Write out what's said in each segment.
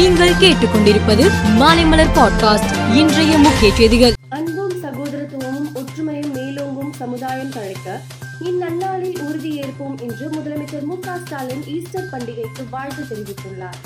நீங்கள் கேட்டுக்கொண்டிருப்பது மாலைமலர் பாட்காஸ்ட். இன்றைய முக்கிய செய்திகள். அன்பும் சகோதரத்துவமும் ஒற்றுமையும் மேலோங்கும் சமுதாயம் தழைக்க இந்நன்னாளில் உறுதியேற்போம் என்று முதலமைச்சர் மு ஸ்டாலின் ஈஸ்டர் பண்டிகைக்கு வாழ்த்து தெரிவித்துள்ளார்.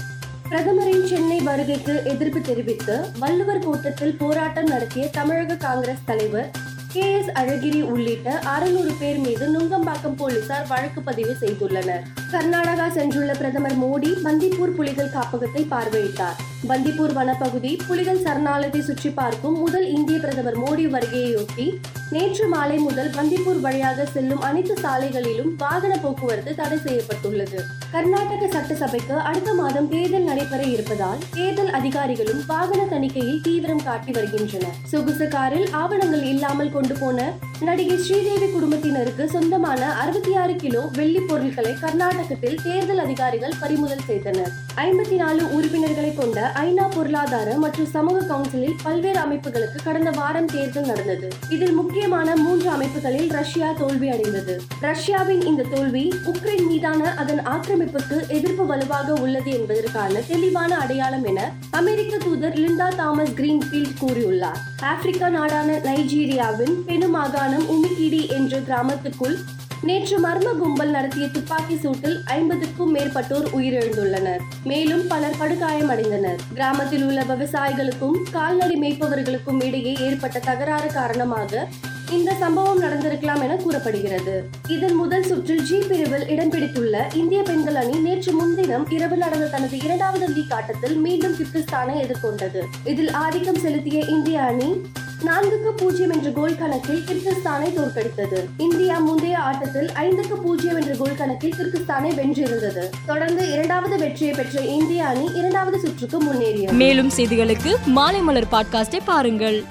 பிரதமரின் சென்னை வருகைக்கு எதிர்ப்பு தெரிவித்து வள்ளுவர் கூட்டத்தில் போராட்டம் நடத்திய தமிழக காங்கிரஸ் தலைவர் கே எஸ் அழகிரி உள்ளிட்ட அறுநூறு பேர் மீது நுங்கம்பாக்கம் போலீசார் வழக்கு பதிவு செய்துள்ளனர். கர்நாடகா சென்றுள்ள பிரதமர் மோடி பந்திப்பூர் புலிகள் காப்பகத்தை பார்வையிட்டார். பந்திப்பூர் வனப்பகுதி புலிகள் சரணாலயத்தை சுற்றி பார்க்கும் முதல் இந்திய பிரதமர் மோடி வருகையொட்டி நேற்று மாலை முதல் பந்திப்பூர் வழியாக செல்லும் அனைத்து சாலைகளிலும் வாகன போக்குவரத்து தடை செய்யப்பட்டுள்ளது. கர்நாடக சட்டசபைக்கு அடுத்த மாதம் தேர்தல் நடைபெற இருப்பதால் தேர்தல் அதிகாரிகளும் வாகன தணிக்கையில் தீவிரம் காட்டி வருகின்றனர். சொகுசு காரில் ஆவணங்கள் இல்லாமல் கொண்டு போன நடிகை ஸ்ரீதேவி குடும்பத்தினருக்கு சொந்தமான அறுபத்தி ஆறு கிலோ வெள்ளி பொருட்களை கர்நாடகத்தில் தேர்தல் அதிகாரிகள் பறிமுதல் செய்தனர். ஐம்பத்தி நாலு உறுப்பினர்களை கொண்ட ஐநா பொருளாதார மற்றும் சமூக கவுன்சிலில் பல்வேறு அமைப்புகளுக்கு கடந்த வாரம் தேர்தல் நடந்தது. இதில் முக்கியமான மூன்று அமைப்புகளில் ரஷ்யா தோல்வி அடைந்தது. ரஷ்யாவின் இந்த தோல்வி உக்ரைன் மீதான அதன் ஆக்கிரமிப்புக்கு எதிர்ப்பு வலுவாக உள்ளது என்பதற்கான தெளிவான அடையாளம் என அமெரிக்க தூதர் லிண்டா தாமஸ் கிரீன்ஃபீல்ட் கூறியுள்ளார். ஆப்பிரிக்கா நாடான நைஜீரியாவின் பெனு மாகாணம் உமிகிடி என்ற கிராமத்துக்குள் நேற்று மர்ம கும்பல் நடத்திய துப்பாக்கி சூட்டில் ஐம்பதுக்கும் மேற்பட்டோர் உயிரிழந்துள்ளனர். மேலும் பலர் படுகாயமடைந்தனர். கிராமத்தில் உள்ள விவசாயிகளுக்கும் கால்நடை மேய்ப்பவர்களுக்கும் இடையே ஏற்பட்ட தகராறு காரணமாக இந்த சம்பவம் நடந்திருக்கலாம் என கூறப்படுகிறது. இதன் முதல் சுற்றில் ஜி பிரிவில் இடம் பிடித்துள்ள இந்திய பெண்கள் அணி நேற்று முன்தினம் இரவு நடந்த தனது இரண்டாவது லீக் ஆட்டத்தில் மீண்டும் கிர்கிஸ்தானை எதிர்கொண்டது. இதில் ஆதிக்கம் செலுத்திய இந்திய அணி நான்குக்கு பூஜ்ஜியம் என்ற கோல் கணக்கில் கிர்கிஸ்தானை தோற்கடித்தது. இந்தியா முந்தைய ஆட்டத்தில் ஐந்துக்கு பூஜ்ஜியம் என்ற கோல் கணக்கில் கிர்கிஸ்தானை வென்றிருந்தது. தொடர்ந்து இரண்டாவது வெற்றியை பெற்ற இந்திய அணி இரண்டாவது சுற்றுக்கு முன்னேறியது. மேலும் செய்திகளுக்கு மாலை மலர் பாட்காஸ்டை பாருங்கள்.